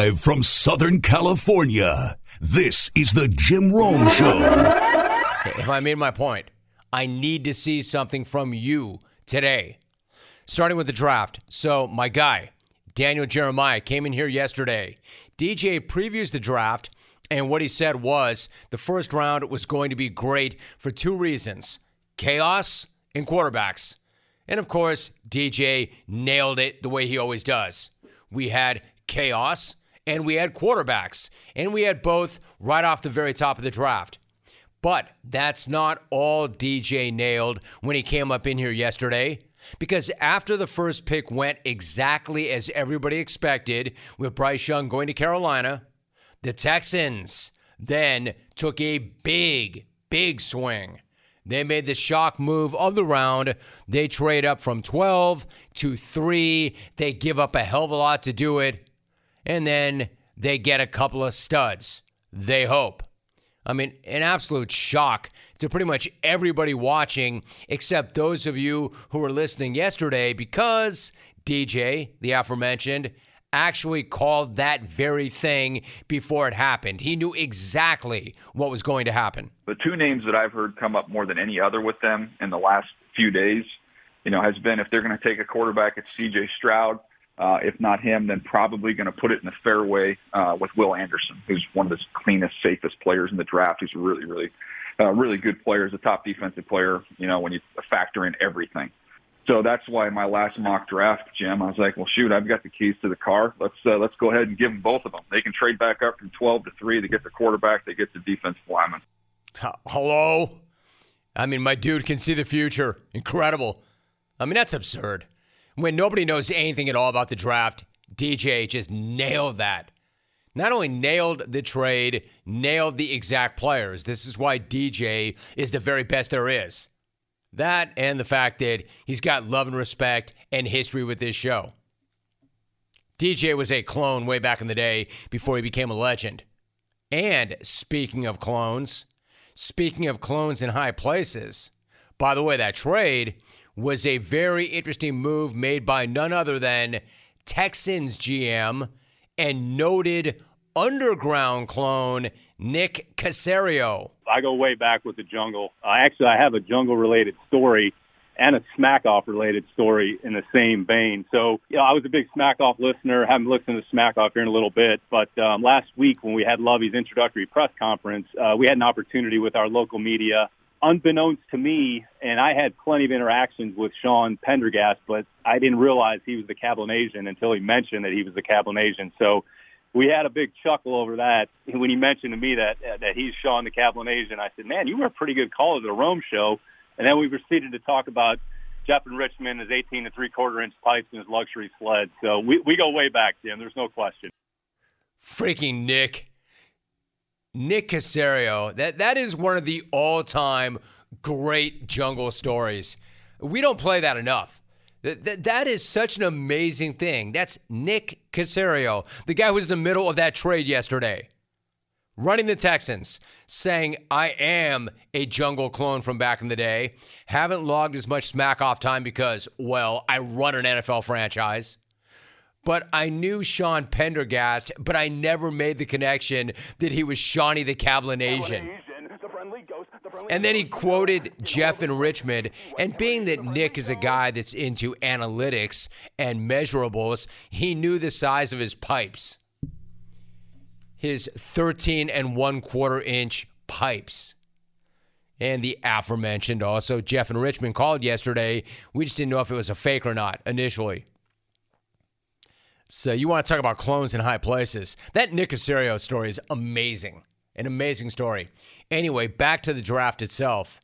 Live from Southern California, this is the Jim Rome Show. If I made my point, I need to see something from you today. Starting with the draft. So, my guy, Daniel Jeremiah, came in here yesterday. DJ previews the draft, and what he said was the first round was going to be great for two reasons chaos and quarterbacks. And of course, DJ nailed it the way he always does. We had chaos and we had quarterbacks, and we had both right off the very top of the draft. But that's not all DJ nailed when he came up in here yesterday. Because after the first pick went exactly as everybody expected, with Bryce Young going to Carolina, the Texans then took a big, big swing. They made the shock move of the round. They trade up from 12 to 3. They give up a hell of a lot to do it. And then they get a couple of studs. They hope. I mean, an absolute shock to pretty much everybody watching, except those of you who were listening yesterday, because DJ, the aforementioned, actually called that very thing before it happened. He knew exactly what was going to happen. The two names that I've heard come up more than any other with them in the last few days, you know, has been if they're going to take a quarterback, it's C.J. Stroud. Uh, if not him, then probably going to put it in the fairway uh, with Will Anderson, who's one of the cleanest, safest players in the draft. He's really, really, uh, really good player. He's a top defensive player. You know, when you factor in everything. So that's why my last mock draft, Jim, I was like, well, shoot, I've got the keys to the car. Let's uh, let's go ahead and give them both of them. They can trade back up from 12 to three. They get the quarterback. They get the defensive lineman. Hello. I mean, my dude can see the future. Incredible. I mean, that's absurd when nobody knows anything at all about the draft, DJ just nailed that. Not only nailed the trade, nailed the exact players. This is why DJ is the very best there is. That and the fact that he's got love and respect and history with this show. DJ was a clone way back in the day before he became a legend. And speaking of clones, speaking of clones in high places, by the way, that trade was a very interesting move made by none other than Texans GM and noted underground clone Nick Caserio. I go way back with the jungle. Actually, I have a jungle related story and a smack off related story in the same vein. So, you know, I was a big smack off listener. Haven't listened to smack off here in a little bit, but um, last week when we had Lovie's introductory press conference, uh, we had an opportunity with our local media unbeknownst to me, and I had plenty of interactions with Sean Pendergast, but I didn't realize he was the Cablinasian until he mentioned that he was the Cablinasian. So we had a big chuckle over that when he mentioned to me that that he's Sean the Cablinasian. I said, "Man, you were a pretty good caller of the Rome show." And then we proceeded to talk about Jeff and Richmond, his 18 to three quarter inch pipes, and his luxury sled. So we we go way back, Jim. There's no question. Freaking Nick. Nick Caserio, that, that is one of the all time great jungle stories. We don't play that enough. That, that, that is such an amazing thing. That's Nick Caserio, the guy who was in the middle of that trade yesterday, running the Texans, saying, I am a jungle clone from back in the day. Haven't logged as much smack off time because, well, I run an NFL franchise but I knew Sean Pendergast, but I never made the connection that he was Shawnee the Cablinasian. And then he quoted Jeff in Richmond. And being that Nick is a guy that's into analytics and measurables, he knew the size of his pipes. His 13 and one quarter inch pipes. And the aforementioned also, Jeff in Richmond called yesterday. We just didn't know if it was a fake or not initially. So you want to talk about clones in high places. That Nick Caserio story is amazing. An amazing story. Anyway, back to the draft itself.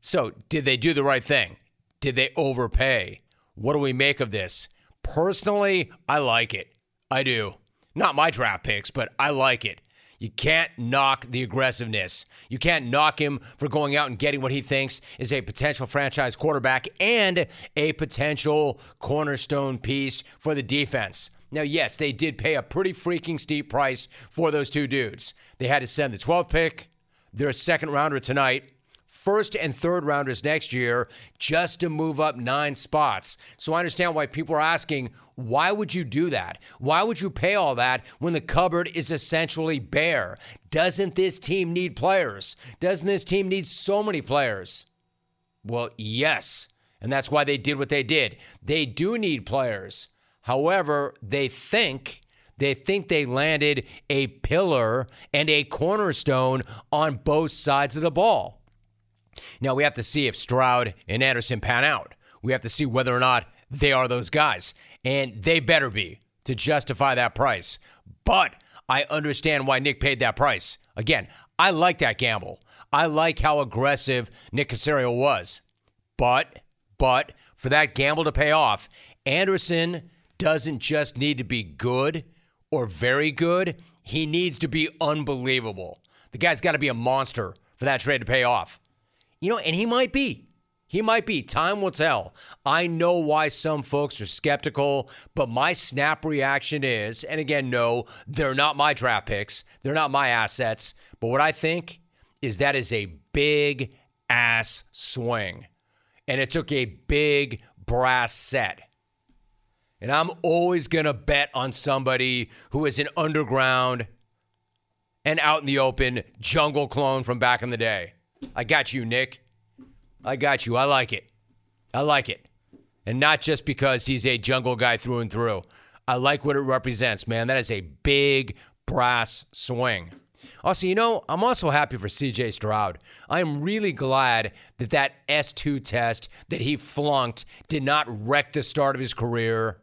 So, did they do the right thing? Did they overpay? What do we make of this? Personally, I like it. I do. Not my draft picks, but I like it. You can't knock the aggressiveness. You can't knock him for going out and getting what he thinks is a potential franchise quarterback and a potential cornerstone piece for the defense. Now, yes, they did pay a pretty freaking steep price for those two dudes. They had to send the 12th pick, their second rounder tonight, first and third rounders next year just to move up nine spots. So I understand why people are asking, why would you do that? Why would you pay all that when the cupboard is essentially bare? Doesn't this team need players? Doesn't this team need so many players? Well, yes. And that's why they did what they did. They do need players. However, they think they think they landed a pillar and a cornerstone on both sides of the ball. Now we have to see if Stroud and Anderson pan out. We have to see whether or not they are those guys. And they better be to justify that price. But I understand why Nick paid that price. Again, I like that gamble. I like how aggressive Nick Caserio was. But, but for that gamble to pay off, Anderson doesn't just need to be good or very good. He needs to be unbelievable. The guy's got to be a monster for that trade to pay off. You know, and he might be. He might be. Time will tell. I know why some folks are skeptical, but my snap reaction is, and again, no, they're not my draft picks. They're not my assets. But what I think is that is a big ass swing. And it took a big brass set. And I'm always going to bet on somebody who is an underground and out in the open jungle clone from back in the day. I got you, Nick. I got you. I like it. I like it. And not just because he's a jungle guy through and through. I like what it represents, man. That is a big brass swing. Also, you know, I'm also happy for CJ Stroud. I am really glad that that S2 test that he flunked did not wreck the start of his career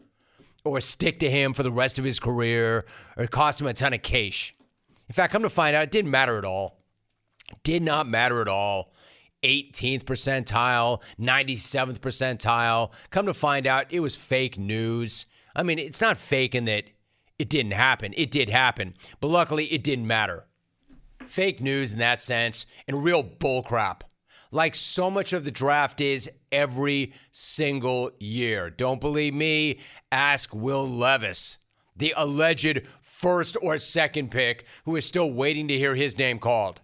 or stick to him for the rest of his career or cost him a ton of cash. In fact, come to find out, it didn't matter at all. Did not matter at all. 18th percentile, 97th percentile. Come to find out, it was fake news. I mean, it's not fake in that it didn't happen. It did happen, but luckily it didn't matter. Fake news in that sense and real bullcrap. Like so much of the draft is every single year. Don't believe me? Ask Will Levis, the alleged first or second pick who is still waiting to hear his name called.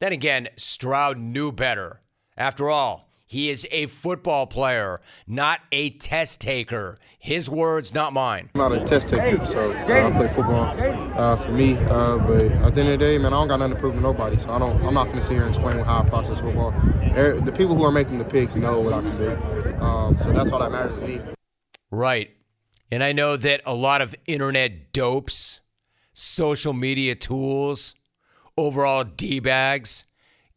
Then again, Stroud knew better. After all, he is a football player, not a test taker. His words, not mine. I'm not a test taker, so uh, I play football uh, for me. Uh, but at the end of the day, man, I don't got nothing to prove to nobody. So I don't. I'm not going to sit here and explain how I process football. The people who are making the picks know what I can do. Um, so that's all that matters to me. Right. And I know that a lot of internet dopes, social media tools, overall D bags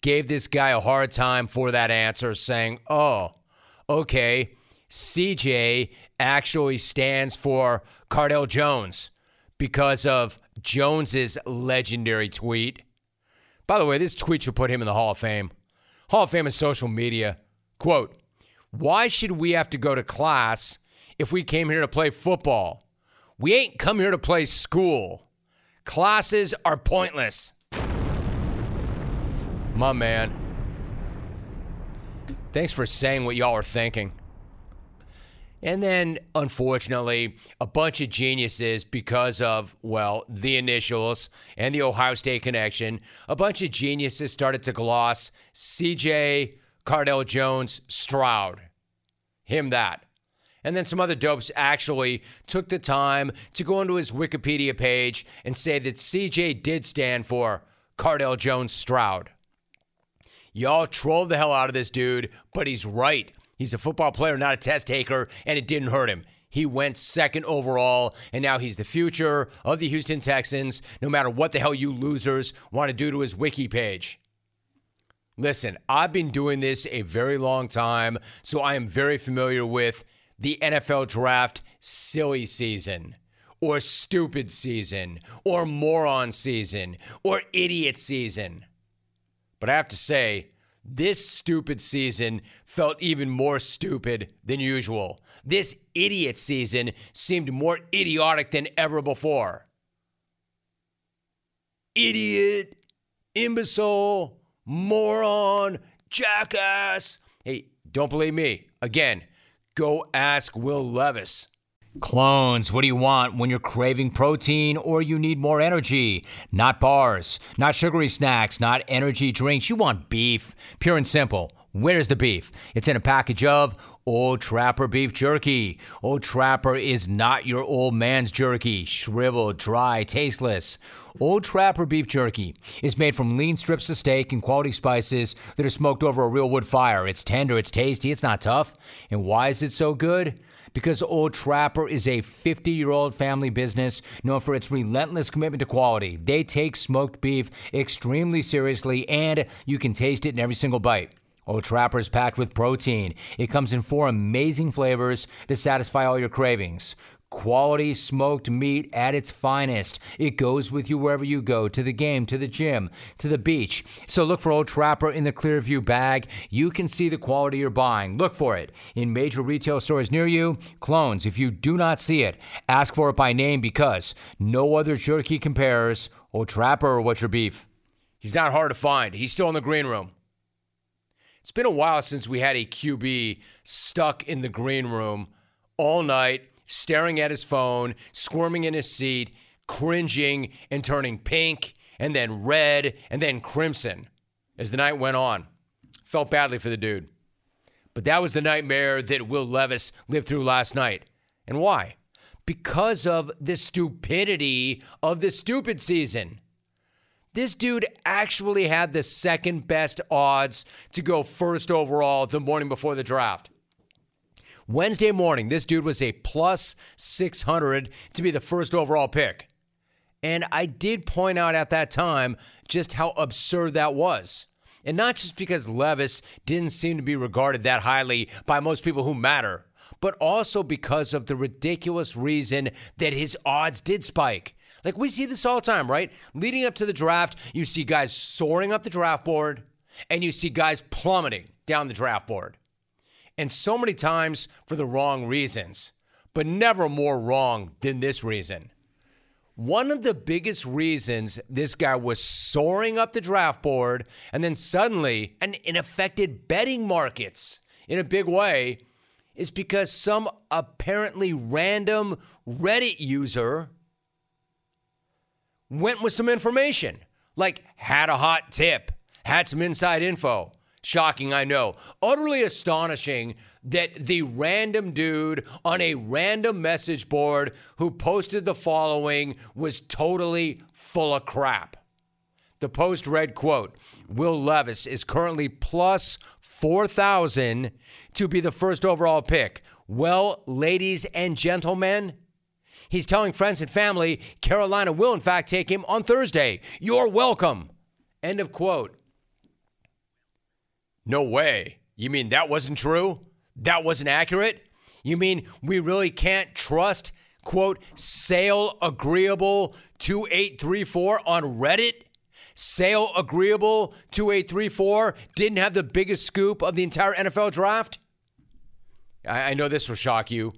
gave this guy a hard time for that answer, saying, oh, okay, CJ actually stands for Cardale Jones because of Jones's legendary tweet. By the way, this tweet should put him in the Hall of Fame. Hall of Fame in social media. Quote, why should we have to go to class if we came here to play football? We ain't come here to play school. Classes are pointless. My man. Thanks for saying what y'all are thinking. And then, unfortunately, a bunch of geniuses, because of, well, the initials and the Ohio State connection, a bunch of geniuses started to gloss CJ Cardale Jones Stroud. Him that. And then some other dopes actually took the time to go onto his Wikipedia page and say that CJ did stand for Cardale Jones Stroud. Y'all trolled the hell out of this dude, but he's right. He's a football player, not a test taker, and it didn't hurt him. He went second overall, and now he's the future of the Houston Texans, no matter what the hell you losers want to do to his wiki page. Listen, I've been doing this a very long time, so I am very familiar with the NFL draft silly season, or stupid season, or moron season, or idiot season. But I have to say, this stupid season felt even more stupid than usual. This idiot season seemed more idiotic than ever before. Idiot, imbecile, moron, jackass. Hey, don't believe me. Again, go ask Will Levis. Clones, what do you want when you're craving protein or you need more energy? Not bars, not sugary snacks, not energy drinks. You want beef, pure and simple. Where's the beef? It's in a package of Old Trapper beef jerky. Old Trapper is not your old man's jerky, shriveled, dry, tasteless. Old Trapper beef jerky is made from lean strips of steak and quality spices that are smoked over a real wood fire. It's tender, it's tasty, it's not tough. And why is it so good? Because Old Trapper is a 50 year old family business known for its relentless commitment to quality. They take smoked beef extremely seriously, and you can taste it in every single bite. Old Trapper is packed with protein. It comes in four amazing flavors to satisfy all your cravings quality smoked meat at its finest. It goes with you wherever you go to the game, to the gym, to the beach. So look for Old Trapper in the Clearview bag. You can see the quality you're buying. Look for it in major retail stores near you. Clones, if you do not see it, ask for it by name because no other jerky compares. Old Trapper or what's your beef? He's not hard to find. He's still in the green room. It's been a while since we had a QB stuck in the green room all night staring at his phone, squirming in his seat, cringing and turning pink and then red and then crimson as the night went on. Felt badly for the dude. But that was the nightmare that Will Levis lived through last night. And why? Because of the stupidity of the stupid season. This dude actually had the second best odds to go first overall the morning before the draft. Wednesday morning, this dude was a plus 600 to be the first overall pick. And I did point out at that time just how absurd that was. And not just because Levis didn't seem to be regarded that highly by most people who matter, but also because of the ridiculous reason that his odds did spike. Like we see this all the time, right? Leading up to the draft, you see guys soaring up the draft board and you see guys plummeting down the draft board and so many times for the wrong reasons, but never more wrong than this reason. One of the biggest reasons this guy was soaring up the draft board and then suddenly, and it affected betting markets in a big way, is because some apparently random Reddit user went with some information, like had a hot tip, had some inside info, Shocking, I know. Utterly astonishing that the random dude on a random message board who posted the following was totally full of crap. The post read, quote, Will Levis is currently plus 4,000 to be the first overall pick. Well, ladies and gentlemen, he's telling friends and family Carolina will, in fact, take him on Thursday. You're welcome. End of quote. No way. You mean that wasn't true? That wasn't accurate? You mean we really can't trust, quote, sale agreeable 2834 on Reddit? Sale agreeable 2834 didn't have the biggest scoop of the entire NFL draft? I, I know this will shock you.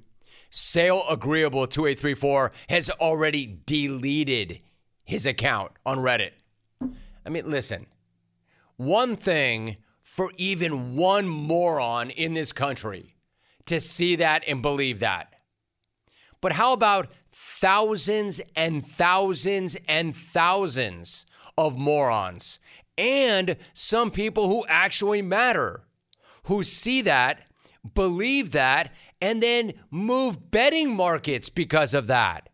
Sale agreeable 2834 has already deleted his account on Reddit. I mean, listen, one thing for even one moron in this country to see that and believe that. But how about thousands and thousands and thousands of morons and some people who actually matter, who see that, believe that, and then move betting markets because of that?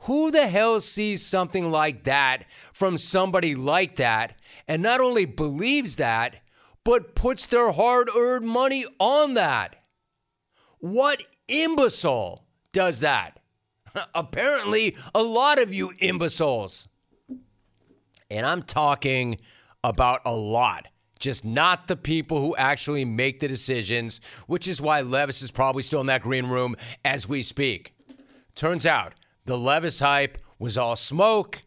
Who the hell sees something like that from somebody like that and not only believes that, but puts their hard earned money on that. What imbecile does that? Apparently, a lot of you imbeciles. And I'm talking about a lot, just not the people who actually make the decisions, which is why Levis is probably still in that green room as we speak. Turns out the Levis hype was all smoke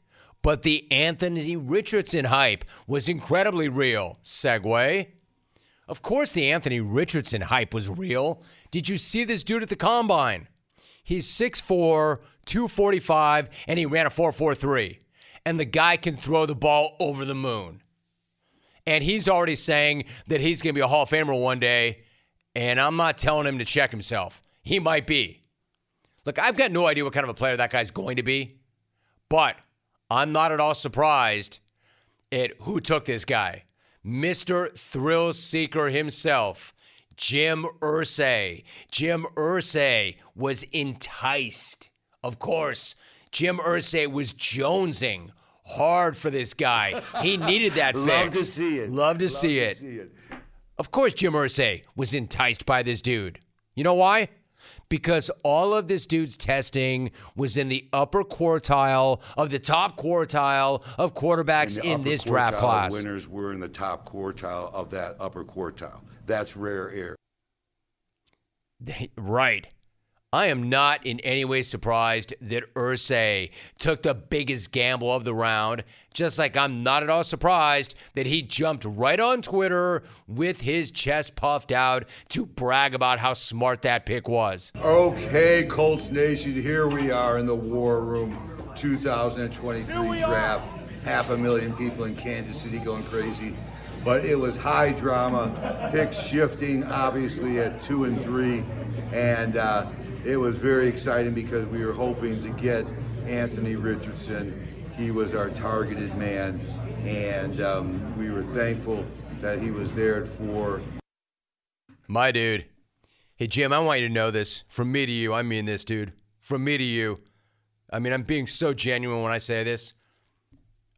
but the Anthony Richardson hype was incredibly real. Segue. Of course, the Anthony Richardson hype was real. Did you see this dude at the combine? He's 6'4, 245, and he ran a 4'4'3. And the guy can throw the ball over the moon. And he's already saying that he's going to be a Hall of Famer one day. And I'm not telling him to check himself. He might be. Look, I've got no idea what kind of a player that guy's going to be, but I'm not at all surprised at who took this guy. Mr. Thrill Seeker himself, Jim Irsay. Jim Irsay was enticed. Of course, Jim Irsay was jonesing hard for this guy. He needed that fix. Love to see it. Love to, Love see, to it. see it. Of course, Jim Irsay was enticed by this dude. You know why? Because all of this dude's testing was in the upper quartile of the top quartile of quarterbacks in this draft class. Winners were in the top quartile of that upper quartile. That's rare air. Right. I am not in any way surprised that Irsay took the biggest gamble of the round, just like I'm not at all surprised that he jumped right on Twitter with his chest puffed out to brag about how smart that pick was. Okay, Colts Nation, here we are in the War Room 2023 draft. Half a million people in Kansas City going crazy. But it was high drama, picks shifting, obviously, at two and three. And uh, it was very exciting because we were hoping to get Anthony Richardson. He was our targeted man. And um, we were thankful that he was there for. My dude. Hey, Jim, I want you to know this. From me to you, I mean this, dude. From me to you. I mean, I'm being so genuine when I say this.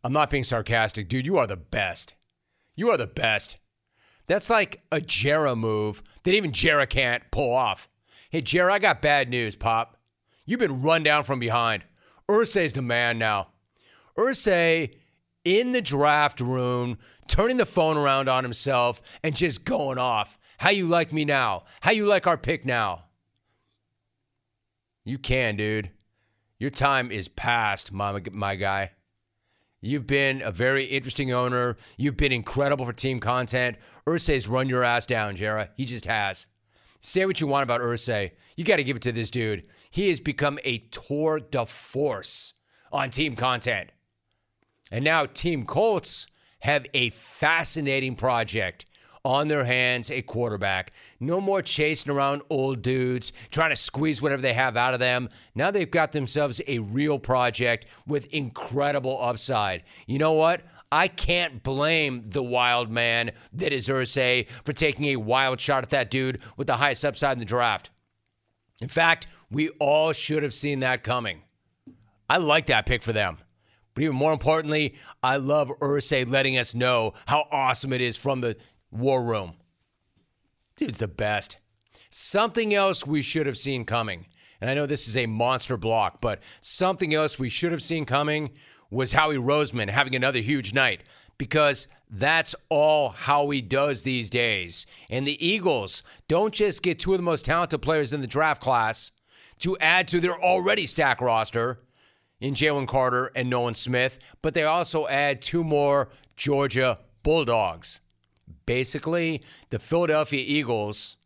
I'm not being sarcastic. Dude, you are the best. You are the best. That's like a Jera move that even Jera can't pull off. Hey, Jera, I got bad news, Pop. You've been run down from behind. Irsay's the man now. Irsay in the draft room, turning the phone around on himself and just going off. How you like me now? How you like our pick now? You can, dude. Your time is past, my, my guy. You've been a very interesting owner. You've been incredible for team content. Irsay's run your ass down, Jera. He just has. Say what you want about Irsay. You got to give it to this dude. He has become a tour de force on team content. And now Team Colts have a fascinating project on their hands, a quarterback. No more chasing around old dudes, trying to squeeze whatever they have out of them. Now they've got themselves a real project with incredible upside. You know what? I can't blame the wild man that is Irsay for taking a wild shot at that dude with the highest upside in the draft. In fact, we all should have seen that coming. I like that pick for them. But even more importantly, I love Irsay letting us know how awesome it is from the war room. Dude's the best. Something else we should have seen coming. And I know this is a monster block, but something else we should have seen coming was Howie Roseman having another huge night because that's all Howie does these days. And the Eagles don't just get two of the most talented players in the draft class to add to their already stacked roster in Jalen Carter and Nolan Smith, but they also add two more Georgia Bulldogs. Basically, the Philadelphia Eagles,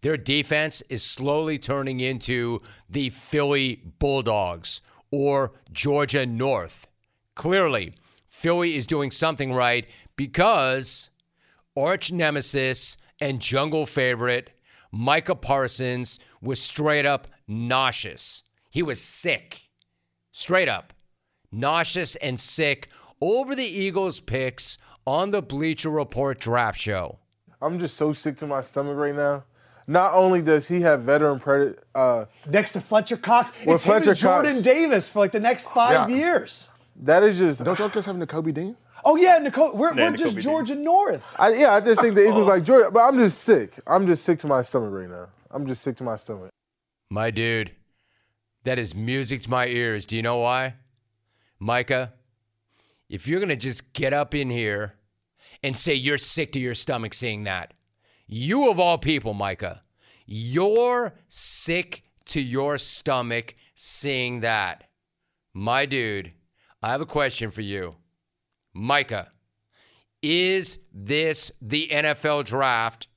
their defense is slowly turning into the Philly Bulldogs or Georgia North. Clearly, Philly is doing something right because arch nemesis and jungle favorite Micah Parsons was straight up nauseous. He was sick. Straight up. Nauseous and sick over the Eagles' picks on the Bleacher Report draft show. I'm just so sick to my stomach right now. Not only does he have veteran credit, uh, next to Fletcher Cox, Well, it's him Fletcher and Jordan Cox- Davis for like the next five Yeah. years. that is just. Don't y'all just have Nakobe Dean? Oh yeah, Nicole, we're, Yeah, we're just Nakobe Georgia North. I, yeah, I just think the Eagles like Georgia, but I'm just sick. I'm just sick to my stomach right now. I'm just sick to my stomach. My dude, that is music to my ears. Do you know why? Micah, if you're going to just get up in here and say you're sick to your stomach seeing that, you of all people, Micah, you're sick to your stomach seeing that. My dude, I have a question for you. Micah, is this the NFL draft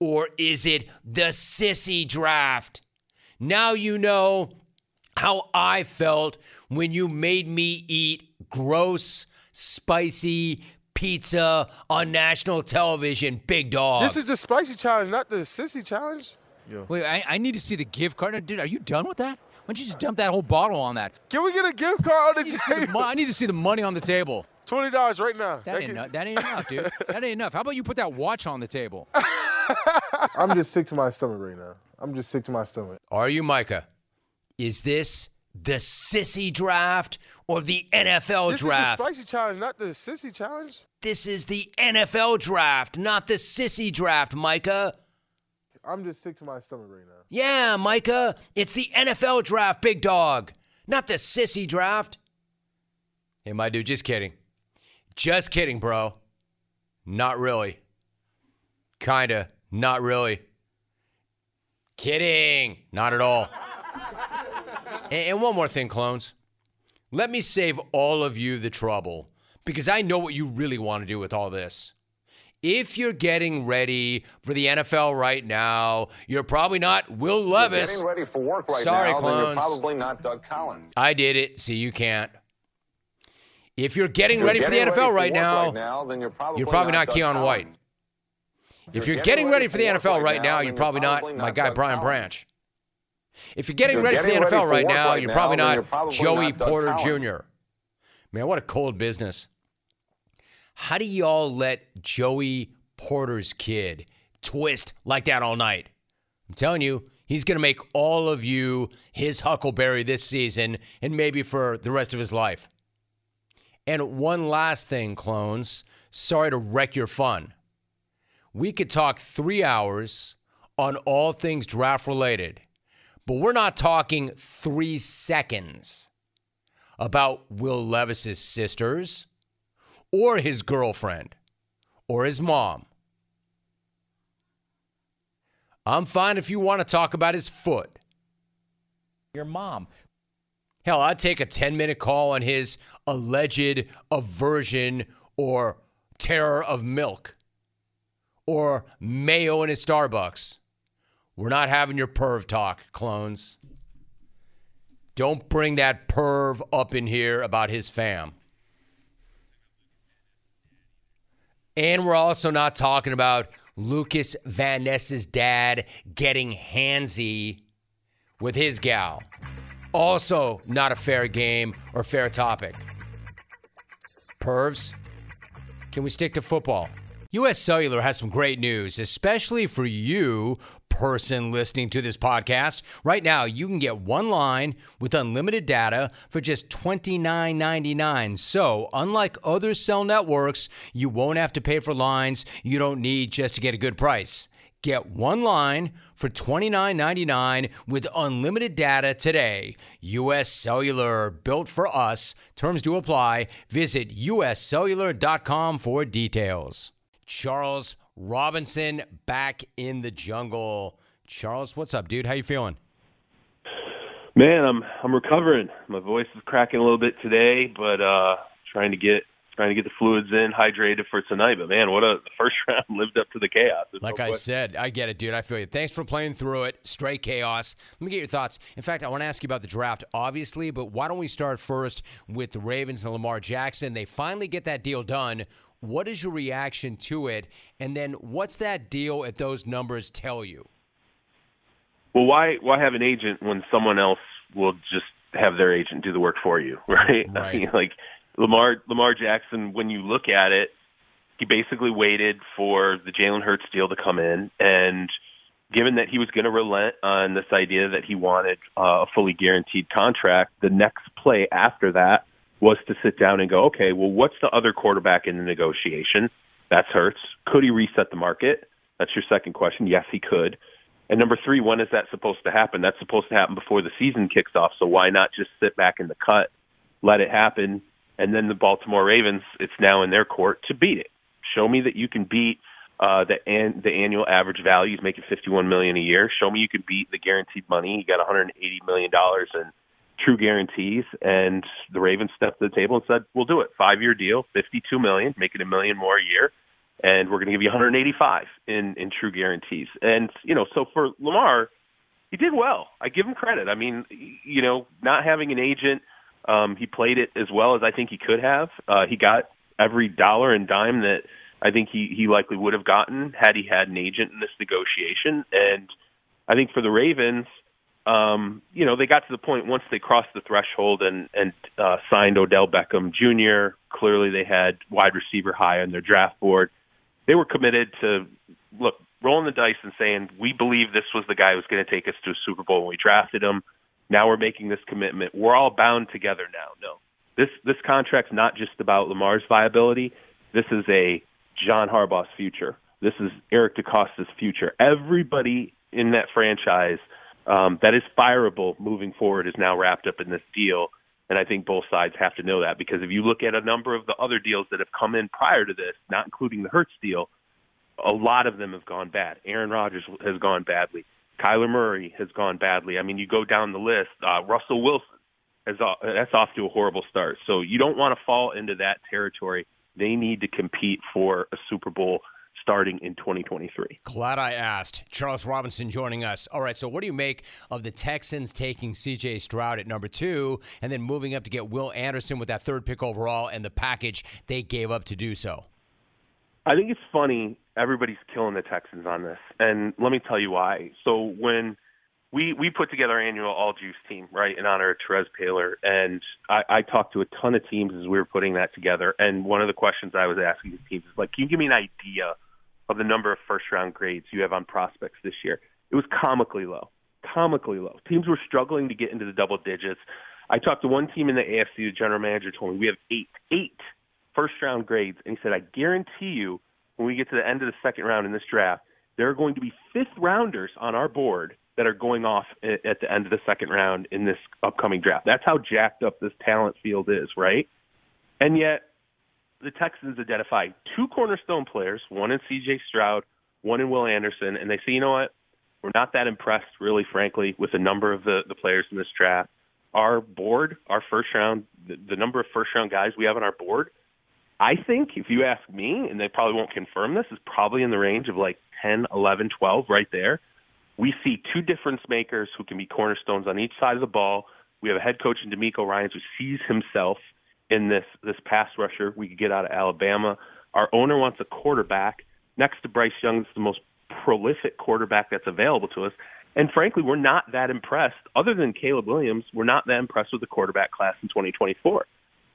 or is it the sissy draft? Now you know how I felt when you made me eat gross, spicy pizza on national television, big dog. This is the spicy challenge, not the sissy challenge. Yeah. Wait, I, I need to see the gift card. Dude, are you done with that? Why don't you just dump that whole bottle on that? Can we get a gift card on the I need to see the, mo- I need to see the money on the table. Twenty dollars right now. That ain't, gets- enough. that ain't enough, dude. That ain't enough. How about you put that watch on the table? I'm just sick to my stomach right now. I'm just sick to my stomach. Are you, Micah? Is this the sissy draft or the NFL this draft? is the spicy challenge, not the sissy challenge. this is the NFL draft, not the sissy draft, Micah. I'm just sick to my stomach right now. Yeah, Micah, it's the NFL draft, big dog, not the sissy draft. Hey, my dude, just kidding. Just kidding, bro. Not really. Kinda, not really. Kidding. Not at all. and, and one more thing, clones. Let me save all of you the trouble because I know what you really want to do with all this. If you're getting ready for the NFL right now, you're probably not Will Levis. Getting ready for work right Sorry, now, then you're clones. probably not Doug Collins. I did it, so you can't. If you're getting If you're ready for the getting NFL ready for right now, right now, then you're probably you're probably not not Keion White. Collins. If you're you're getting getting ready for the NFL right now, you're you're probably not probably my guy Doug Brian Collins. Branch. If you're getting you're ready for the NFL for right now, right you're now, probably not you're probably Joey not Porter Collins. Jr. Man, what a cold business. How do y'all let Joey Porter's kid twist like that all night? I'm telling you, he's going to make all of you his Huckleberry this season and maybe for the rest of his life. And one last thing, clones. Sorry to wreck your fun. We could talk three hours on all things draft related, but we're not talking three seconds about Will Levis's sisters or his girlfriend or his mom. I'm fine if you want to talk about his foot. Your mom. Hell, I'd take a 10 minute call on his alleged aversion or terror of milk or mayo in his Starbucks. We're not having your perv talk, clones. Don't bring that perv up in here about his fam. And we're also not talking about Lukas Van Ness's dad getting handsy with his gal. Also, not a fair game or fair topic. Pervs, can we stick to football? US Cellular has some great news, especially for you, person listening to this podcast. Right now, you can get one line with unlimited data for just $29.99. So, unlike other cell networks, you won't have to pay for lines you don't need just to get a good price. Get one line for $29.99 with unlimited data today. US Cellular, built for us. Terms do apply. Visit uscellular.com for details. Charles Robinson back in the jungle. Charles, what's up, dude? How you feeling? Man, I'm I'm recovering. My voice is cracking a little bit today, but uh trying to get trying to get the fluids in, hydrated for tonight. But man, what a the first round lived up to the chaos. There's Like no I said, I get it, dude. I feel you. Thanks for playing through it. Straight chaos. Let me get your thoughts. In fact, I want to ask you about the draft, obviously, but why don't we start first with the Ravens and Lamar Jackson? They finally get that deal done. What is your reaction to it? And then what's that deal at those numbers tell you? Well, why why have an agent when someone else will just have their agent do the work for you, right? I mean, like Lamar Lamar Jackson, when you look at it, he basically waited for the Jalen Hurts deal to come in, and given that he was going to relent on this idea that he wanted uh, a fully guaranteed contract, the next play after that was to sit down and go, okay, well, what's the other quarterback in the negotiation? That's Hurts. Could he reset the market? That's your second question. Yes, he could. And number three, when is that supposed to happen? That's supposed to happen before the season kicks off. So why not just sit back in the cut, let it happen, and then the Baltimore Ravens, it's now in their court to beat it. Show me that you can beat uh, the an- the annual average value. He's making fifty one million a year. Show me you can beat the guaranteed money. You got one hundred eighty million dollars in true guarantees, and the Ravens stepped to the table and said, "We'll do it. Five year deal, fifty two million, making a million more a year." and we're going to give you 185 in in true guarantees. And you know, so for Lamar, he did well. I give him credit. I mean, you know, not having an agent, um, he played it as well as I think he could have. Uh, he got every dollar and dime that I think he he likely would have gotten had he had an agent in this negotiation. And I think for the Ravens, um, you know, they got to the point once they crossed the threshold and and uh, signed Odell Beckham Jr. Clearly, they had wide receiver high on their draft board. They were committed to look rolling the dice and saying we believe this was the guy who's going to take us to a Super Bowl when we drafted him. Now we're making this commitment. We're all bound together now. No, this this contract's not just about Lamar's viability. This is a John Harbaugh's future. This is Eric DeCosta's future. Everybody in that franchise um, that is fireable moving forward is now wrapped up in this deal. And I think both sides have to know that because if you look at a number of the other deals that have come in prior to this, not including the Hurts deal, a lot of them have gone bad. Aaron Rodgers has gone badly. Kyler Murray has gone badly. I mean, you go down the list. Uh, Russell Wilson has uh, that's off to a horrible start. So you don't want to fall into that territory. They need to compete for a Super Bowl starting in 2023. Glad I asked. Charles Robinson joining us. All right, so what do you make of the Texans taking CJ Stroud at number two and then moving up to get Will Anderson with that third pick overall and the package they gave up to do so? I think it's funny. Everybody's killing the Texans on this, and let me tell you why. So when we we put together our annual All Juice team, right, in honor of Terez Paylor, and I, I talked to a ton of teams as we were putting that together. And one of the questions I was asking the teams is like, can you give me an idea of the number of first round grades you have on prospects this year? It was comically low, comically low. Teams were struggling to get into the double digits. I talked to one team in the AFC. The general manager told me we have eight, eight first round grades, and he said, I guarantee you, when we get to the end of the second round in this draft, there are going to be fifth rounders on our board that are going off at the end of the second round in this upcoming draft. That's how jacked up this talent field is, right? And yet, the Texans identify two cornerstone players, one in C.J. Stroud, one in Will Anderson, and they say, you know what? We're not that impressed, really, frankly, with the number of the, the players in this draft. Our board, our first round, the, the number of first round guys we have on our board, I think, if you ask me, and they probably won't confirm this, is probably in the range of like 10, 11, 12, right there. We see two difference makers who can be cornerstones on each side of the ball. We have a head coach in DeMeco Ryans who sees himself in this this pass rusher we could get out of Alabama. Our owner wants a quarterback next to Bryce Young. It's the most prolific quarterback that's available to us. And frankly, we're not that impressed. Other than Caleb Williams, we're not that impressed with the quarterback class in 2024.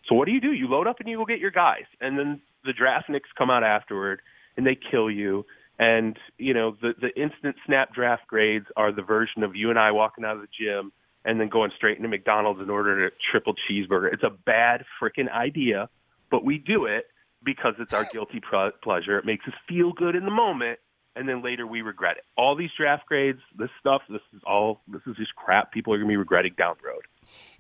So what do you do? You load up and you go get your guys, and then the draft nicks come out afterward and they kill you. And you know the the instant snap draft grades are the version of you and I walking out of the gym and then going straight into McDonald's and ordering a triple cheeseburger. It's a bad freaking idea, but we do it because it's our guilty pleasure. It makes us feel good in the moment, and then later we regret it. All these draft grades, this stuff, this is all this is just crap. People are gonna be regretting down the road.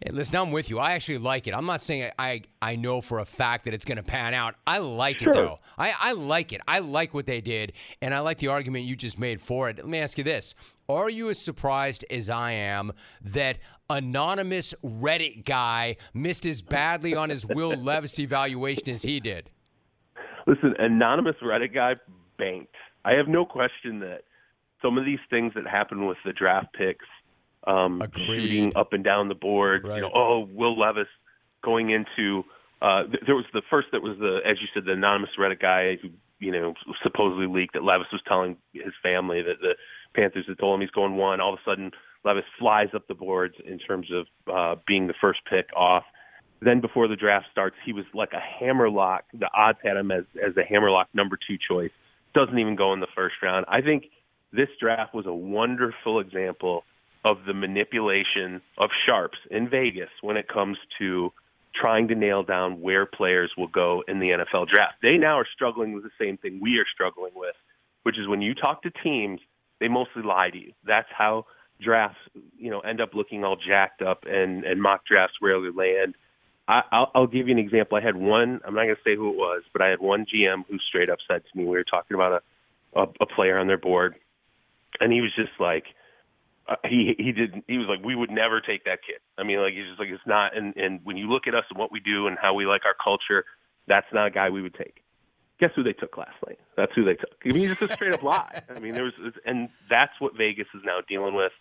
Listen, I'm with you. I actually like it. I'm not saying I I know for a fact that it's going to pan out. I like Sure. it though. I, I like it. I like what they did, and I like the argument you just made for it. Let me ask you this: Are you as surprised as I am that anonymous Reddit guy missed as badly on his Will Levis evaluation as he did? Listen, anonymous Reddit guy banked. I have no question that some of these things that happen with the draft picks, um, shooting up and down the board, you know, oh, Will Levis going into uh, th- there was the first that was the as you said the anonymous Reddit guy who you know supposedly leaked that Levis was telling his family that the Panthers had told him he's going one. All of a sudden, Levis flies up the boards in terms of uh, being the first pick off. Then before the draft starts, he was like a hammerlock. The odds had him as as a hammerlock number two choice. Doesn't even go in the first round. I think this draft was a wonderful example of the manipulation of sharps in Vegas when it comes to trying to nail down where players will go in the NFL draft. They now are struggling with the same thing we are struggling with, which is when you talk to teams, they mostly lie to you. That's how drafts, you know, end up looking all jacked up and and mock drafts rarely land. I, I'll, I'll give you an example. I had one. I'm not going to say who it was, but I had one GM who straight up said to me, we were talking about a a, a player on their board, and he was just like, uh, he he didn't. He was like, we would never take that kid. I mean, like he's just like it's not. And and when you look at us and what we do and how we like our culture, that's not a guy we would take. Guess who they took last night? That's who they took. I mean, just a straight up lie. I mean, there was, and that's what Vegas is now dealing with.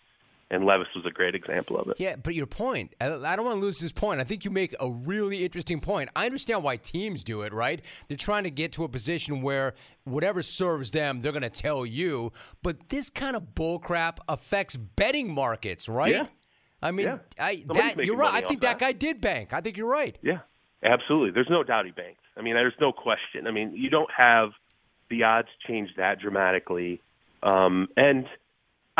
And Levis was a great example of it. Yeah, but your point, I don't want to lose this point. I think you make a really interesting point. I understand why teams do it, right? They're trying to get to a position where whatever serves them, they're going to tell you. But this kind of bullcrap affects betting markets, right? Yeah. I mean, Yeah. I, that, you're right. I think that that. guy did bank. I think you're right. Yeah, absolutely. There's no doubt he banked. I mean, there's no question. I mean, you don't have the odds change that dramatically. Um, and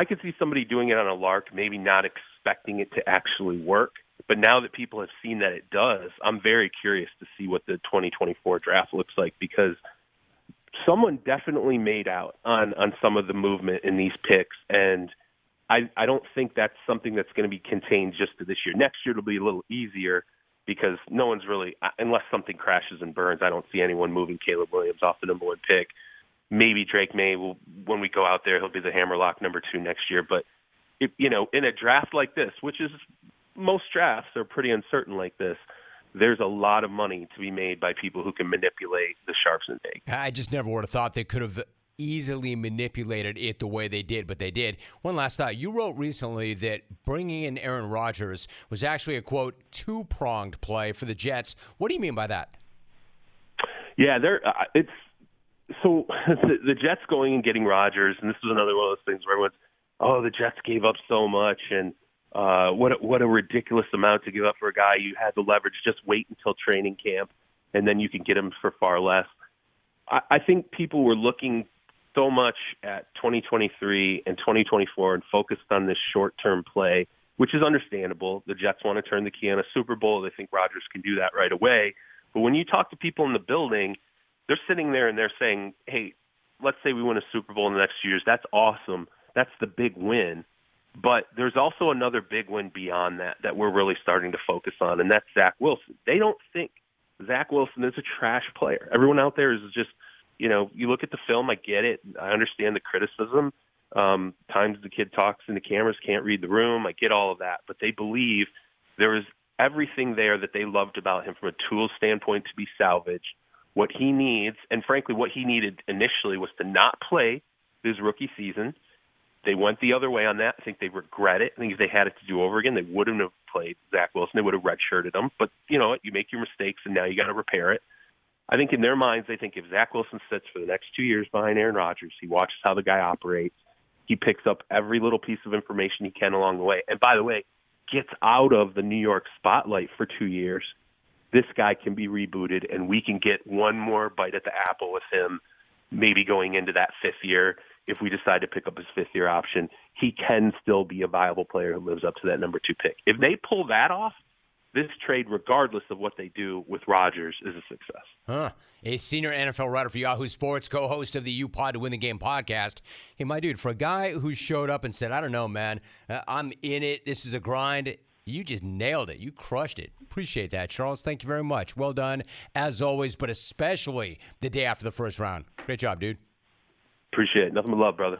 I could see somebody doing it on a lark, maybe not expecting it to actually work. But now that people have seen that it does, I'm very curious to see what the 2024 draft looks like because someone definitely made out on on some of the movement in these picks and I I don't think that's something that's going to be contained just to this year. Next year it'll be a little easier because no one's really unless something crashes and burns. I don't see anyone moving Caleb Williams off the number one pick. Maybe Drake Maye will when we go out there he'll be the hammerlock number two next year. But if, you know in a draft like this, which is most drafts are pretty uncertain like this. There's a lot of money to be made by people who can manipulate the sharps and Vegas. I just never would have thought they could have easily manipulated it the way they did, but they did. One last thought. You wrote recently that bringing in Aaron Rodgers was actually a quote two pronged play for the Jets. What do you mean by that? Yeah, they're uh, it's so the, the Jets going and getting Rodgers, and this was another one of those things where everyone's, oh, the Jets gave up so much, and uh, what a, what a ridiculous amount to give up for a guy you had the leverage. Just wait until training camp, and then you can get him for far less. I, I think people were looking so much at 2023 and 2024 and focused on this short-term play, which is understandable. The Jets want to turn the key on a Super Bowl. They think Rodgers can do that right away. But when you talk to people in the building, they're sitting there and they're saying, "Hey, let's say we win a Super Bowl in the next few years. That's awesome. That's the big win." But there's also another big win beyond that that we're really starting to focus on, and that's Zach Wilson. They don't think Zach Wilson is a trash player. Everyone out there is just, you know, you look at the film, I get it. I understand the criticism. Um, times the kid talks and the cameras can't read the room. I get all of that. But they believe there is everything there that they loved about him from a tool standpoint to be salvaged. What he needs, and frankly, what he needed initially was to not play his rookie season. They went the other way on that. I think they regret it. I think if they had it to do over again, they wouldn't have played Zach Wilson. They would have redshirted him. But you know what? You make your mistakes, and now you got to repair it. I think in their minds, they think if Zach Wilson sits for the next two years behind Aaron Rodgers, he watches how the guy operates, he picks up every little piece of information he can along the way. And by the way, gets out of the New York spotlight for two years. This guy can be rebooted, and we can get one more bite at the apple with him, maybe going into that fifth year if we decide to pick up his fifth year option, he can still be a viable player who lives up to that number two pick. If they pull that off, this trade, regardless of what they do with Rodgers, is a success. Huh. A senior NFL writer for Yahoo Sports, co host of the You Pod to Win the Game podcast. Hey, my dude, for a guy who showed up and said, I don't know, man, uh, I'm in it, this is a grind, you just nailed it. You crushed it. Appreciate that, Charles. Thank you very much. Well done, as always, but especially the day after the first round. Great job, dude. Appreciate it. Nothing but love, brother.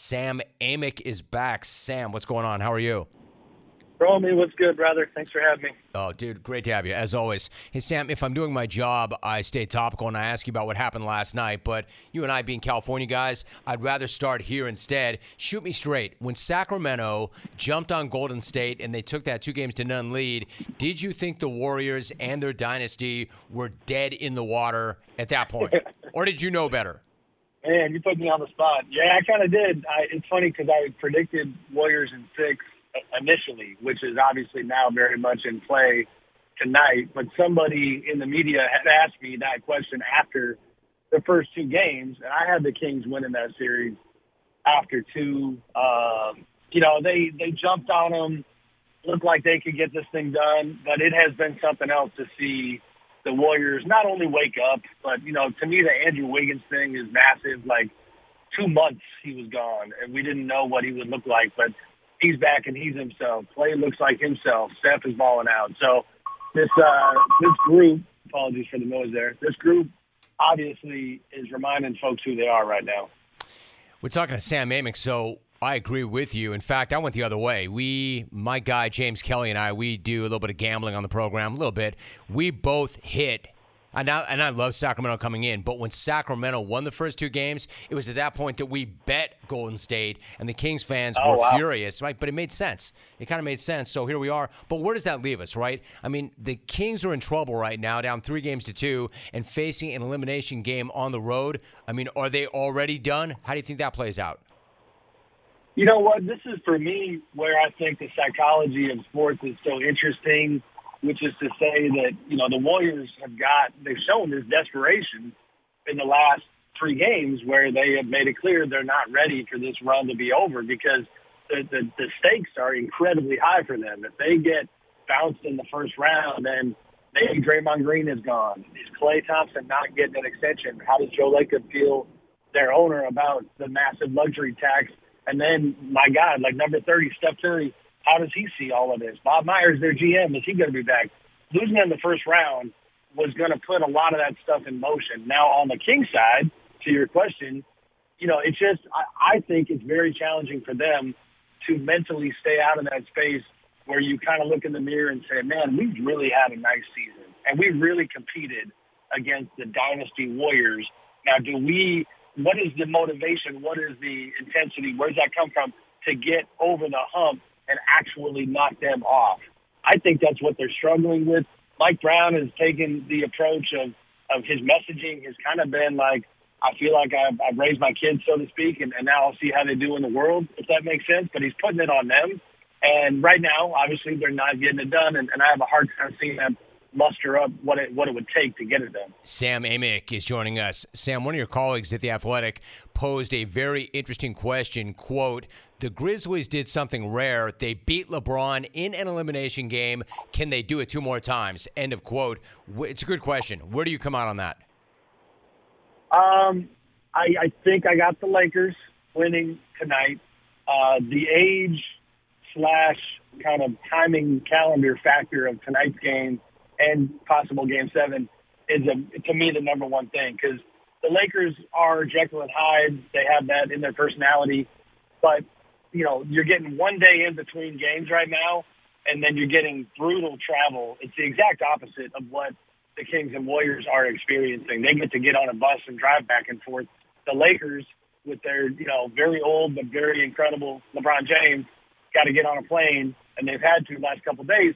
Sam Amick is back. Sam, what's going on? How are you? Romy, what's good, brother? Thanks for having me. Oh, dude, great to have you, as always. Hey, Sam, if I'm doing my job, I stay topical and I ask you about what happened last night. But you and I being California guys, I'd rather start here instead. Shoot me straight. When Sacramento jumped on Golden State and they took that two games to none lead, did you think the Warriors and their dynasty were dead in the water at that point? or did you know better? Man, you put me on the spot. Yeah, I kind of did. I, it's funny because I predicted Warriors in six initially, which is obviously now very much in play tonight. But somebody in the media had asked me that question after the first two games, and I had the Kings winning that series after two. Um, you know, they they jumped on them, looked like they could get this thing done, but it has been something else to see the Warriors not only wake up, but you know, to me the Andrew Wiggins thing is massive. Like two months he was gone, and we didn't know what he would look like. But he's back and he's himself. Klay looks like himself. Steph is balling out. So this uh, this group, apologies for the noise there. This group obviously is reminding folks who they are right now. We're talking to Sam Amick, so I agree with you. In fact, I went the other way. We, my guy James Kelly and I, we do a little bit of gambling on the program, a little bit. We both hit. And I, and I love Sacramento coming in, but when Sacramento won the first two games, it was at that point that we bet Golden State, and the Kings fans Oh, were wow. furious, right? But it made sense. It kind of made sense. So here we are. But where does that leave us, right? I mean, the Kings are in trouble right now, down three games to two, and facing an elimination game on the road. I mean, are they already done? How do you think that plays out? You know what? This is for me where I think the psychology of sports is so interesting, which is to say that, you know, the Warriors have got, they've shown this desperation in the last three games where they have made it clear they're not ready for this run to be over because the, the, the stakes are incredibly high for them. If they get bounced in the first round, then maybe Draymond Green is gone. Is Klay Thompson not getting an extension? How does Joe Lacob feel, their owner, about the massive luxury tax? And then, my God, like number 30, Steph Curry, how does he see all of this? Bob Myers, their GM, is he going to be back? Losing in the first round was going to put a lot of that stuff in motion. Now, on the King side, to your question, you know, it's just, I, I think it's very challenging for them to mentally stay out of that space where you kind of look in the mirror and say, man, we've really had a nice season. And we really competed against the Dynasty Warriors. Now, do we, what is the motivation? What is the intensity? Where does that come from to get over the hump and actually knock them off? I think that's what they're struggling with. Mike Brown has taken the approach of, of his messaging has kind of been like, I feel like I've, I've raised my kids, so to speak, and, and now I'll see how they do in the world, if that makes sense. But he's putting it on them. And right now, obviously, they're not getting it done, and, and I have a hard time seeing them muster up what it what it would take to get it done. Sam Amick is joining us. Sam, one of your colleagues at The Athletic posed a very interesting question. Quote, the Grizzlies did something rare. They beat LeBron in an elimination game. Can they do it two more times? End of quote. It's a good question. Where do you come out on that? Um, I, I think I got the Lakers winning tonight. Uh, the age slash kind of timing calendar factor of tonight's game and possible game seven is a, to me the number one thing because the Lakers are Jekyll and Hyde. They have that in their personality, but you know you're getting one day in between games right now, and then you're getting brutal travel. It's the exact opposite of what the Kings and Warriors are experiencing. They get to get on a bus and drive back and forth. The Lakers, with their you know very old but very incredible LeBron James, got to get on a plane, and they've had to the last couple of days.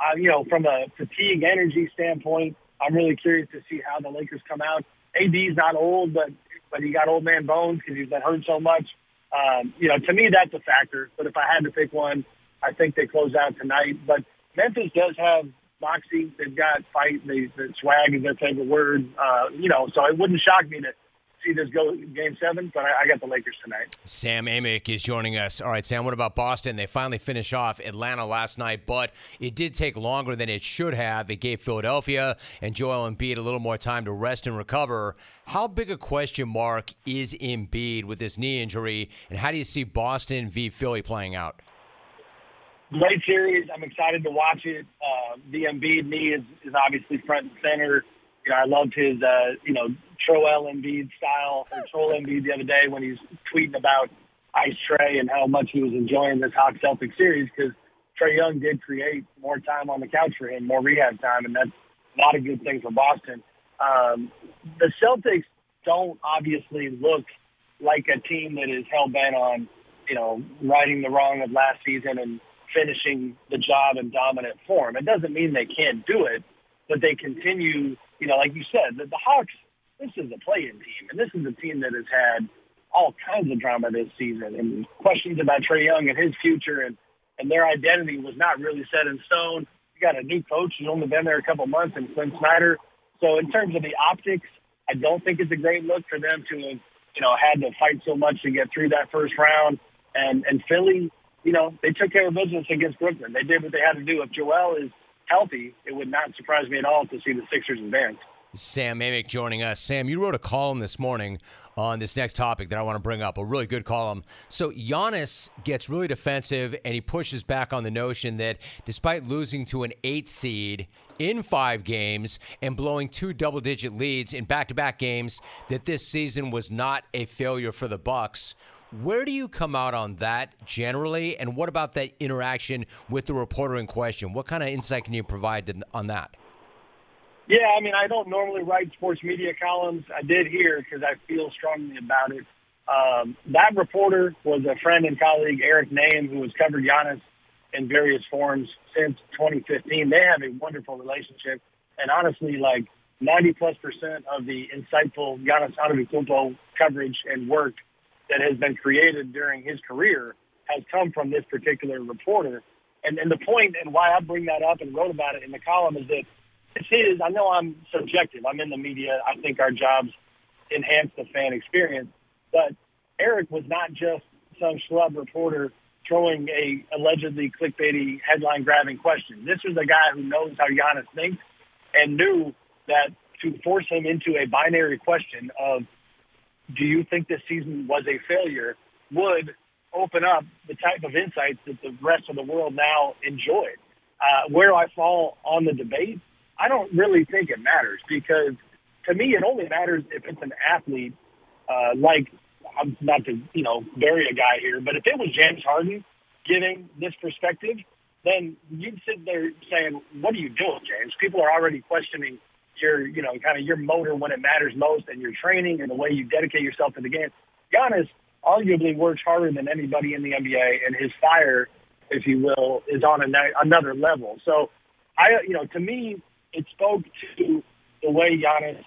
Uh, you know, from a fatigue energy standpoint, I'm really curious to see how the Lakers come out. AD's not old, but but he got old man bones because he's been hurt so much. Um, you know, to me that's a factor. But if I had to pick one, I think they close out tonight. But Memphis does have moxie. They've got fight. They, the swag is their favorite word. Uh, you know, so it wouldn't shock me to see this go game seven. But I, I got the Lakers tonight. Sam Amick is joining us. All right, Sam, what about Boston? They finally finished off Atlanta last night, but it did take longer than it should have. It gave Philadelphia and Joel Embiid a little more time to rest and recover. How big a question mark is Embiid with this knee injury, and how do you see Boston v. Philly playing out? Great series. I'm excited to watch it. Uh, the Embiid knee is, is obviously front and center. You know, I loved his, uh, you know, Troel Embiid style, or Troll Embiid the other day when he's tweeting about Ice Trey and how much he was enjoying this Hawk Celtic series because Trey Young did create more time on the couch for him, more rehab time, and that's not a good thing for Boston. Um, the Celtics don't obviously look like a team that is hell bent on, you know, righting the wrong of last season and finishing the job in dominant form. It doesn't mean they can't do it, but they continue, you know, like you said, the, the Hawks, this is a play-in team, and this is a team that has had all kinds of drama this season and questions about Trey Young and his future and, and their identity was not really set in stone. You got a new coach who's only been there a couple months and Quin Snyder. So in terms of the optics, I don't think it's a great look for them to have, you know, had to fight so much to get through that first round. And and Philly, you know, they took care of business against Brooklyn. They did what they had to do. If Joel is healthy, it would not surprise me at all to see the Sixers advance. Sam Amick joining us. Sam, you wrote a column this morning on this next topic that I want to bring up. A really good column. So Giannis gets really defensive and he pushes back on the notion that despite losing to an eight seed in five games and blowing two double-digit leads in back-to-back games, that this season was not a failure for the Bucks. Where do you come out on that generally, and what about that interaction with the reporter in question? What kind of insight can you provide on that? Yeah, I mean, I don't normally write sports media columns. I did here because I feel strongly about it. Um, that reporter was a friend and colleague, Eric Nehm, who has covered Giannis in various forms since 2015. They have a wonderful relationship, and honestly, like 90 plus percent of the insightful Giannis Antetokounmpo coverage and work that has been created during his career has come from this particular reporter. And, and the point and why I bring that up and wrote about it in the column is that it's his. I know I'm subjective. I'm in the media. I think our jobs enhance the fan experience. But Eric was not just some schlub reporter throwing a allegedly clickbaity headline grabbing question. This was a guy who knows how Giannis thinks and knew that to force him into a binary question of do you think this season was a failure would open up the type of insights that the rest of the world now enjoyed. Uh, where I fall on the debate, I don't really think it matters because to me it only matters if it's an athlete uh, like I'm not to you know bury a guy here, but if it was James Harden giving this perspective, then you'd sit there saying, "What are you doing, James?" People are already questioning your, you know, kind of your motor when it matters most and your training and the way you dedicate yourself to the game. Giannis arguably works harder than anybody in the NBA, and his fire, if you will, is on a, another level. So, I, you know, to me, it spoke to the way Giannis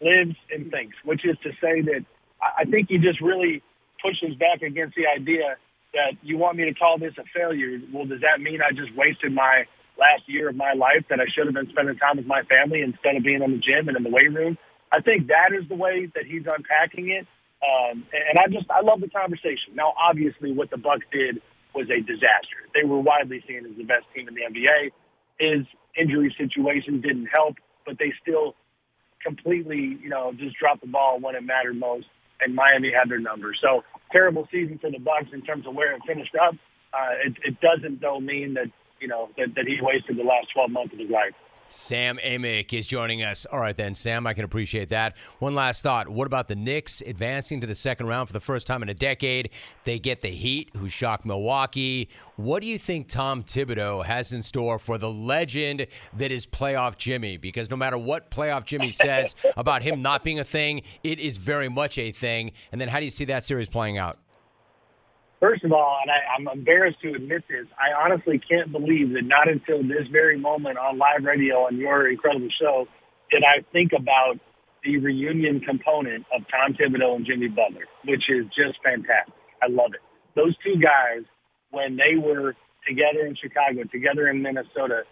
lives and thinks, which is to say that I think he just really pushes back against the idea that you want me to call this a failure. Well, does that mean I just wasted my last year of my life that I should have been spending time with my family instead of being in the gym and in the weight room. I think that is the way that he's unpacking it. Um, and I just I love the conversation. Now, obviously, what the Bucks did was a disaster. They were widely seen as the best team in the NBA. His injury situation didn't help, but they still completely, you know, just dropped the ball when it mattered most. And Miami had their number. So terrible season for the Bucks in terms of where it finished up. Uh, it, it doesn't though mean that you know, that, that he wasted the last 12 months of his life. Sam Amick is joining us. All right, then, Sam, I can appreciate that. One last thought. What about the Knicks advancing to the second round for the first time in a decade? They get the Heat, who shocked Milwaukee. What do you think Tom Thibodeau has in store for the legend that is playoff Jimmy? Because no matter what playoff Jimmy says about him not being a thing, it is very much a thing. And then how do you see that series playing out? First of all, and I, I'm embarrassed to admit this, I honestly can't believe that not until this very moment on live radio on your incredible show did I think about the reunion component of Tom Thibodeau and Jimmy Butler, which is just fantastic. I love it. Those two guys, when they were together in Chicago, together in Minnesota,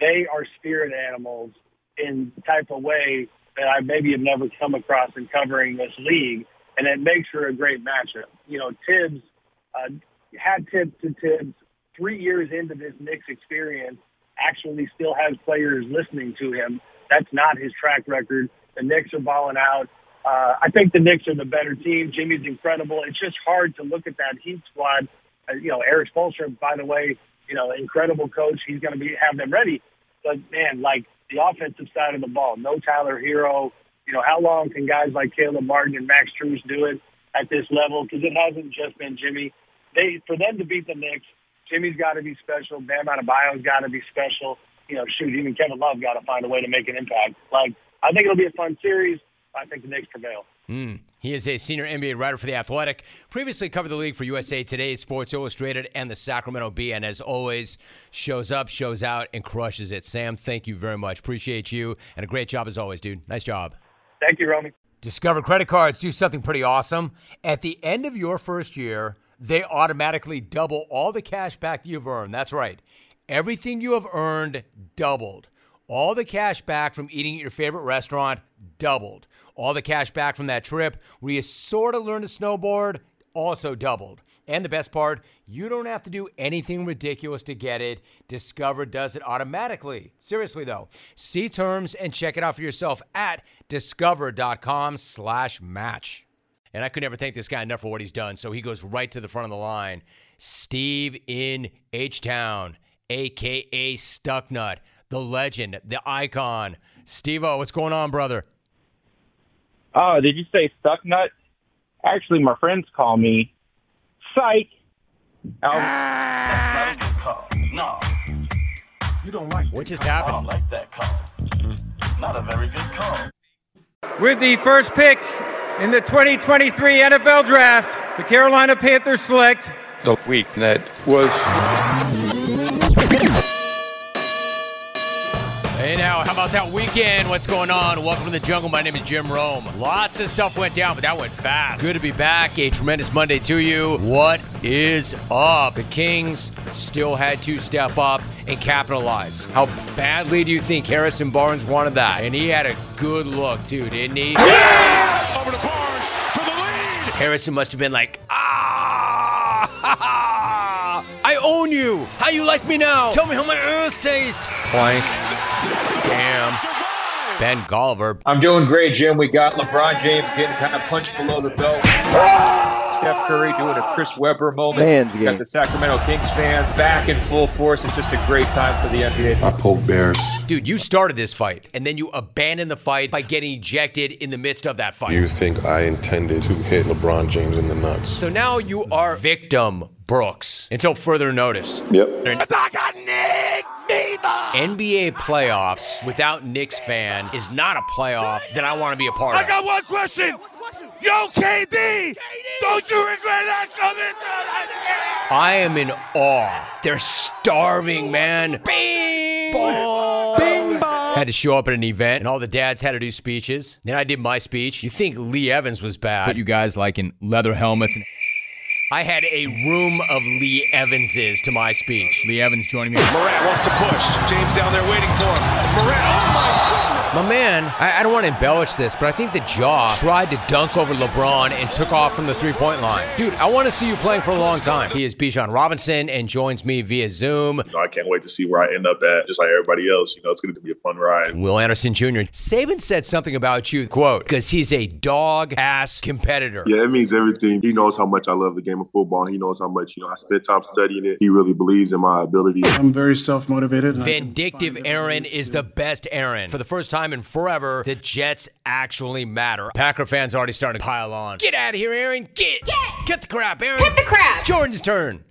they are spirit animals in type of way that I maybe have never come across in covering this league, and it makes for a great matchup. You know, Thibs – uh, had Thibs to Thibs three years into this Knicks experience actually still has players listening to him. That's not his track record. The Knicks are balling out. Uh, I think the Knicks are the better team. Jimmy's incredible. It's just hard to look at that Heat squad. Uh, you know, Erik Spoelstra, by the way, you know, incredible coach. He's going to be have them ready. But man, like the offensive side of the ball, no Tyler Herro. You know, how long can guys like Caleb Martin and Max Strus do it at this level? Because it hasn't just been Jimmy they for them to beat the Knicks, Jimmy's got to be special. Bam Adebayo's got to be special. You know, shoot, even Kevin Love got to find a way to make an impact. Like, I think it'll be a fun series. I think the Knicks prevail. Mm. He is a senior NBA writer for The Athletic. Previously covered the league for USA Today, Sports Illustrated, and the Sacramento Bee. And as always, shows up, shows out, and crushes it. Sam, thank you very much. Appreciate you. And a great job as always, dude. Nice job. Thank you, Romy. Discover credit cards do something pretty awesome. At the end of your first year, they automatically double all the cash back you've earned. That's right. Everything you have earned doubled. All the cash back from eating at your favorite restaurant doubled. All the cash back from that trip where you sort of learned to snowboard also doubled. And the best part, you don't have to do anything ridiculous to get it. Discover does it automatically. Seriously though, see terms and check it out for yourself at discover.com/match. and I could never thank this guy enough for what he's done. So he goes right to the front of the line. Steve in H Town, aka Stucknut, the legend, the icon. Steve O, what's going on, brother? Oh, did you say Stucknut? Actually, my friends call me Psych. No. You don't like What just happened? I don't like that call. Mm-hmm. Not a very good call. With the first pick in the 2023 NFL Draft, the Carolina Panthers select the week that was Hey now, how about that weekend? What's going on? Welcome to the jungle. My name is Jim Rome. Lots of stuff went down, but that went fast. Good to be back. A tremendous Monday to you. What is up? The Kings still had to step up and capitalize. How badly do you think Harrison Barnes wanted that? And he had a good look too, didn't he? Over to Barnes for the lead. Harrison must have been like, ah, ha, ha, I own you. How you like me now? Tell me how my ass tastes. Clank. Damn. Ben Golliver. I'm doing great, Jim. We got LeBron James getting kind of punched below the belt. Steph Curry doing a Chris Webber moment. Man's We got game. the Sacramento Kings fans back in full force. It's just a great time for the NBA. I poke bears. Dude, you started this fight, and then you abandoned the fight by getting ejected in the midst of that fight. You think I intended to hit LeBron James in the nuts? so now you are victim Brooks until further notice. Yep. I got Knicks fever. NBA playoffs without Knicks fan is not a playoff that I want to be a part of. I got one question. Yo, KD, don't you regret that coming I am in awe. They're starving, man. Bing bong. Bing bong. Had to show up at an event, and all the dads had to do speeches. Then I did my speech. You think Lee Evans was bad? Put you guys like in leather helmets and I had a room of Lee Evanses to my speech. Lee Evans joining me. Morant wants to push. James down there waiting for him. Morant, oh my goodness. My man, I, I don't want to embellish this, but I think the Ja tried to dunk over LeBron and took off from the three point line. Dude, I want to see you playing for a long time. He is Bijan Robinson and joins me via Zoom. So I can't wait to see where I end up at, just like everybody else. You know, it's going to be a fun ride. Will Anderson Jr. Saban said something about you, quote, because he's a dog ass competitor. Yeah, it means everything. He knows how much I love the game of football. He knows how much, you know, I spent time studying it. He really believes in my ability. I'm very self motivated. Vindictive Aaron is the best Aaron. For the first time in forever, the Jets actually matter. Packer fans already starting to pile on. Get out of here, Aaron. Get. Get. Get the crap, Aaron. Hit the crap. It's Jordan's turn.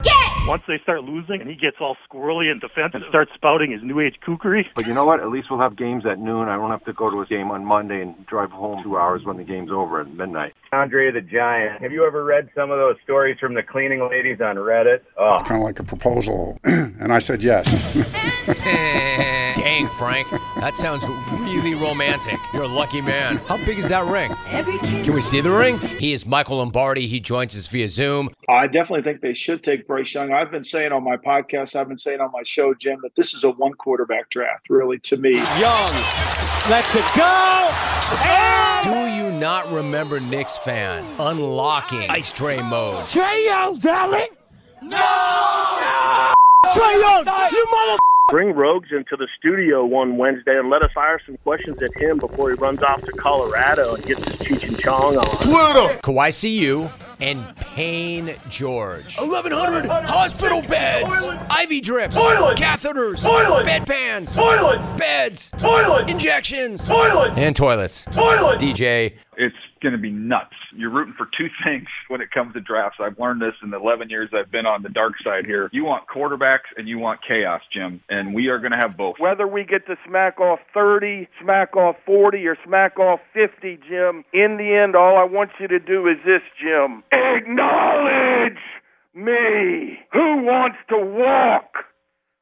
Once they start losing and he gets all squirrely and defensive, and starts spouting his new age kookery. But you know what? At least we'll have games at noon. I won't have to go to a game on Monday and drive home two hours when the game's over at midnight. Andre the Giant. Have you ever read some of those stories from the cleaning ladies on Reddit? Oh. Kind of like a proposal. and I said yes. Dang, Frank. That sounds really romantic. You're a lucky man. How big is that ring? Can we see the ring? He is Michael Lombardi. He joins us via Zoom. I definitely think they should take Bryce Young. I've been saying on my podcast, I've been saying on my show, Jim, that this is a one quarterback draft, really, to me. Young lets it go. Do you not remember Knicks fan unlocking ice tray mode? Trey Young, Valley? No! Trey Young, you mother. Bring Rogues into the studio one Wednesday and let us fire some questions at him before he runs off to Colorado and gets his Cheech and Chong on. Twitter. Kawhi CU and Payne George. 1,100 hospital beds, IV drips, Toilets! catheters, Toilets! bedpans, Toilets! beds, Toilets! injections, Toilets! and toilets. Toilets! DJ. It's going to be nuts. You're rooting for two things when it comes to drafts. I've learned this in the 11 years I've been on the dark side here. You want quarterbacks and you want chaos, Jim, and we are going to have both. Whether we get to smack off 30, smack off 40, or smack off 50, Jim, in the end, all I want you to do is this, Jim. Acknowledge me. Who wants to walk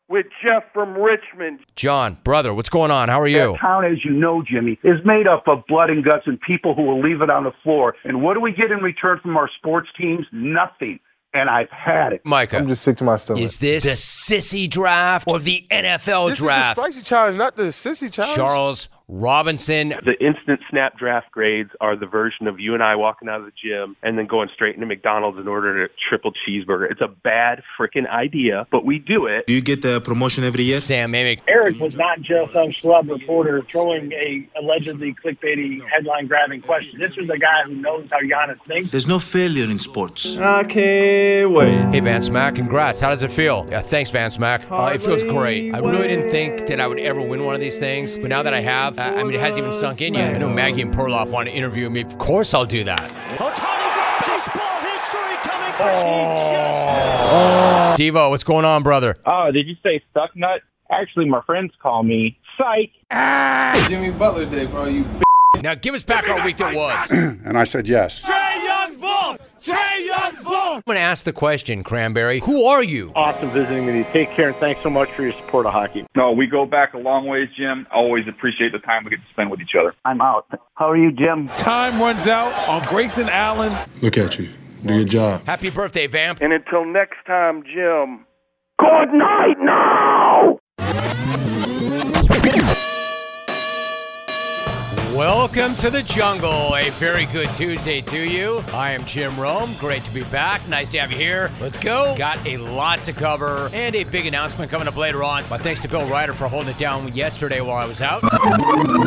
with Jeff from Richmond? John, brother, what's going on? How are you? That town, as you know, Jimmy, is made up of blood and guts and people who will leave it on the floor. And what do we get in return from our sports teams? Nothing. And I've had it. Micah. I'm just sick to my stomach. Is this the sissy draft or the NFL this draft? is the spicy challenge, not the sissy challenge. Charles Robinson. The instant snap draft grades are the version of you and I walking out of the gym and then going straight into McDonald's in order to triple cheeseburger. It's a bad freaking idea, but we do it. Do you get the promotion every year? Sam Amick. Eric was not just some schlub reporter throwing a allegedly clickbaity headline grabbing question. This was a guy who knows how Giannis thinks. There's no failure in sports. I can't wait. Hey, Van Smack, congrats. How does it feel? Yeah, thanks, Van Smack. Uh, it feels great. I really didn't think that I would ever win one of these things, but now that I have, uh, I mean, it hasn't even sunk in yet. I know Maggie and Perloff want to interview me. Of course I'll do that. Ohtani drops his ball. History coming for Oh. Steve-O, what's going on, brother? Oh, did you say stuck nut? Actually, my friends call me psych. Ah. Jimmy Butler Day for all you. Now give us back our week that was. and I said yes. Trey Young's ball. Trey Young's ball. I'm going to ask the question, Cranberry. Who are you? Awesome visiting with you. Take care and thanks so much for your support of hockey. No, we go back a long ways, Jim. Always appreciate the time we get to spend with each other. I'm out. How are you, Jim? Time runs out on Grayson Allen. Look at you. Do your job. Happy birthday, Vamp. And until next time, Jim. Good night now. Welcome to the jungle. A very good Tuesday to you. I am Jim Rome. Great to be back. Nice to have you here. Let's go. Got a lot to cover and a big announcement coming up later on. My thanks to Bill Reiter for holding it down yesterday while I was out.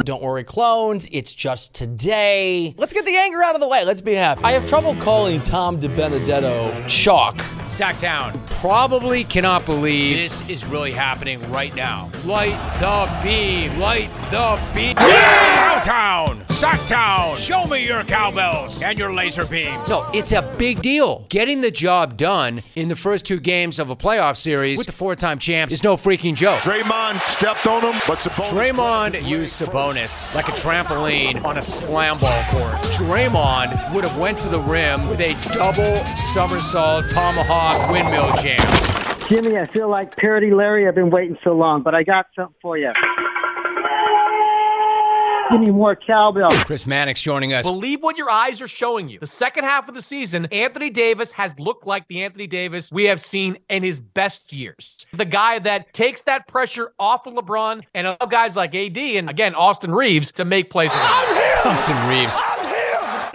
Don't worry, clones. It's just today. Let's get the anger out of the way. Let's be happy. I have trouble calling Tom DiBenedetto chalk. Sactown probably cannot believe this is really happening right now. Light the beam. Light the beam. Cowtown. Sactown. Show me your cowbells and your laser beams. No, it's a big deal. Getting the job done in the first two games of a playoff series with the four-time champs is no freaking joke. Draymond stepped on him, but Sabonis. Draymond used Sabonis like a trampoline on a slam ball court. Draymond would have went to the rim with a double somersault tomahawk windmill jam. Jimmy, I feel like Parody Larry. I've been waiting so long, but I got something for you. Give me more cowbell. Chris Mannix joining us. Believe what your eyes are showing you. The second half of the season, Anthony Davis has looked like the Anthony Davis we have seen in his best years. The guy that takes that pressure off of LeBron and other guys like AD and again Austin Reaves to make plays. with him. Austin Reaves.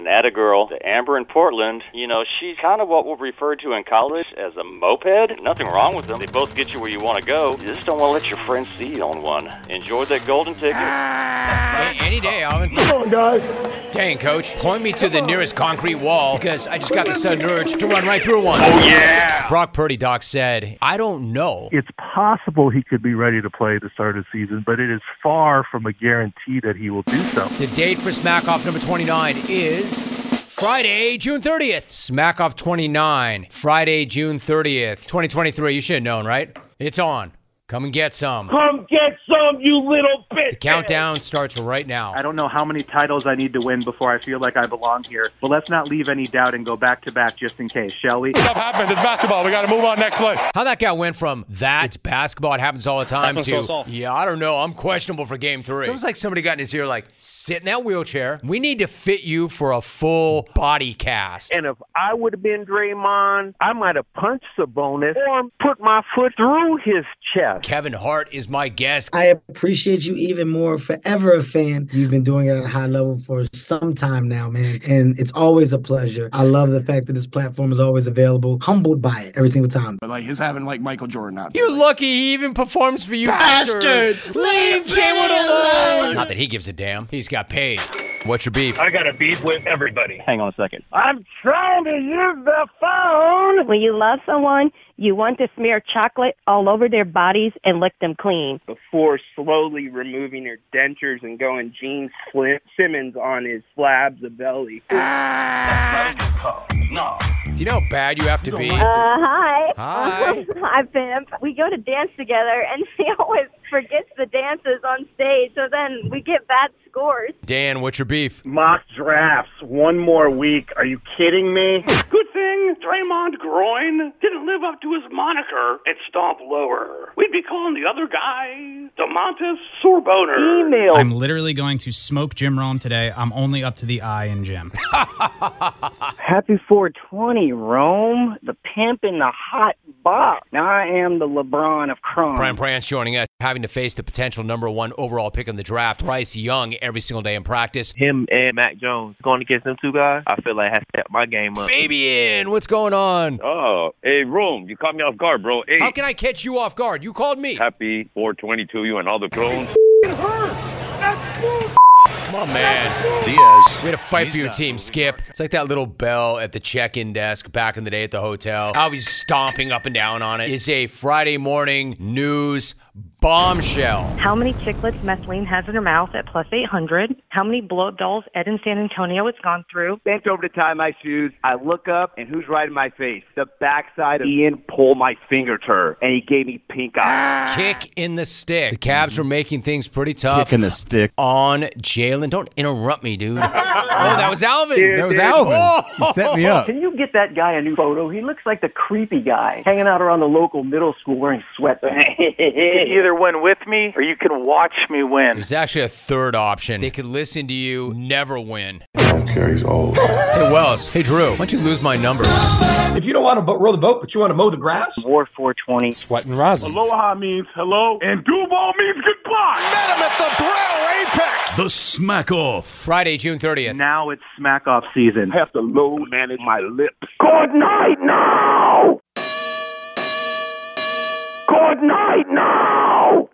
And at a girl, the Amber in Portland, you know, she's kind of what we'll refer to in college as a moped. Nothing wrong with them. They both get you where you want to go. You just don't want to let your friends see you on one. Enjoy that golden ticket. Hey, any day, Alvin. Come on, guys. Dang, coach. Point me to the nearest concrete wall because I just got the sudden urge to run right through one. Oh, yeah. Brock Purdy, Doc said, I don't know. It's possible he could be ready to play the start of the season, but it is far from a guarantee that he will do so. The date for Smack Off number 29 is Friday, June 30th. Smack Off 29, Friday, June 30th, 2023. You should have known, right? It's on. Come and get some. Come get some, you little bitch. The countdown starts right now. I don't know how many titles I need to win before I feel like I belong here, but let's not leave any doubt and go back to back just in case, shall we? Stuff happens. It's basketball. We got to move on next play. How that guy went from that, it's basketball, it happens all the time, Happens to to, all. yeah, I don't know, I'm questionable for game three. Sounds like somebody got in his ear, like, sit in that wheelchair. We need to fit you for a full body cast. And if I would have been Draymond, I might have punched Sabonis or put my foot through his chest. Kevin Hart is my guest. I appreciate you even more. Forever a fan. You've been doing it at a high level for some time now, man. And it's always a pleasure. I love the fact that this platform is always available. Humbled by it every single time. But like his having like Michael Jordan out. You're lucky he even performs for you Bastard! bastards. Leave J-Wood alone. Not that he gives a damn. He's got paid. What's your beef? I got a beef with everybody. Hang on a second. I'm trying to use the phone. When you love someone, you want to smear chocolate all over their bodies and lick them clean. Before slowly removing her dentures and going Gene Slim- Simmons on his slabs of belly. Ah. That's not your call. No. Do you know how bad you have to be? Uh, hi. Hi. hi, Pimp. We go to dance together, and he always forgets the dances on stage, so then we get bad scores. Dan, what's your beef? Mock drafts. One more week. Are you kidding me? Good thing Draymond Groin didn't live up to his moniker and stomp lower. We'd be calling the other guy Demontis Sorboner. Email. I'm literally going to smoke Jim Rome today. I'm only up to the eye in Jim. Happy 420, Rome. The pimp in the hot Bob. Now I am the LeBron of crime. Brian Branch joining us, having to face the potential number one overall pick in the draft, Bryce Young, every single day in practice. Him and Mac Jones going against them two guys, I feel like I have stepped my game up. Fabian, what's going on? Oh, hey, Rome, you caught me off guard, bro. Hey, How can I catch you off guard? You called me. happy 420 to you and all the clones. Come on, man. Diaz. We had to fight for your team, Skip. It's like that little bell at the check-in desk back in the day at the hotel. How he's stomping up and down on it. it. Is a Friday morning news bombshell. How many chiclets Messeline has in her mouth at plus 800? How many blow up dolls Ed in San Antonio has gone through? Bent over to tie my shoes. I look up, and who's right in my face? The backside of Ian pulled my finger to her, and he gave me pink eye. Kick in the stick. The Cavs were making things pretty tough. Kick in the stick. On Jalen. Don't interrupt me, dude. oh, that was Alvin. Dude, That was dude. Alvin. Oh. You set me up. Can you get that guy a new photo? He looks like the creepy guy hanging out around the local middle school wearing sweatpants. You can either win with me, or you can watch me win. There's actually a third option. They could listen to you, never win. I don't care. He's old. Hey, Wells. Hey, Drew. Why don't you lose my number? If you don't want to bo- row the boat, but you want to mow the grass, War 420. Sweat and rosin. Aloha means hello, and Duval means goodbye. Met him at the Braille Apex. The Smack Off. Friday, June 30th. Now it's smack off season. I have to low manage my lips. Good night now! Good night now!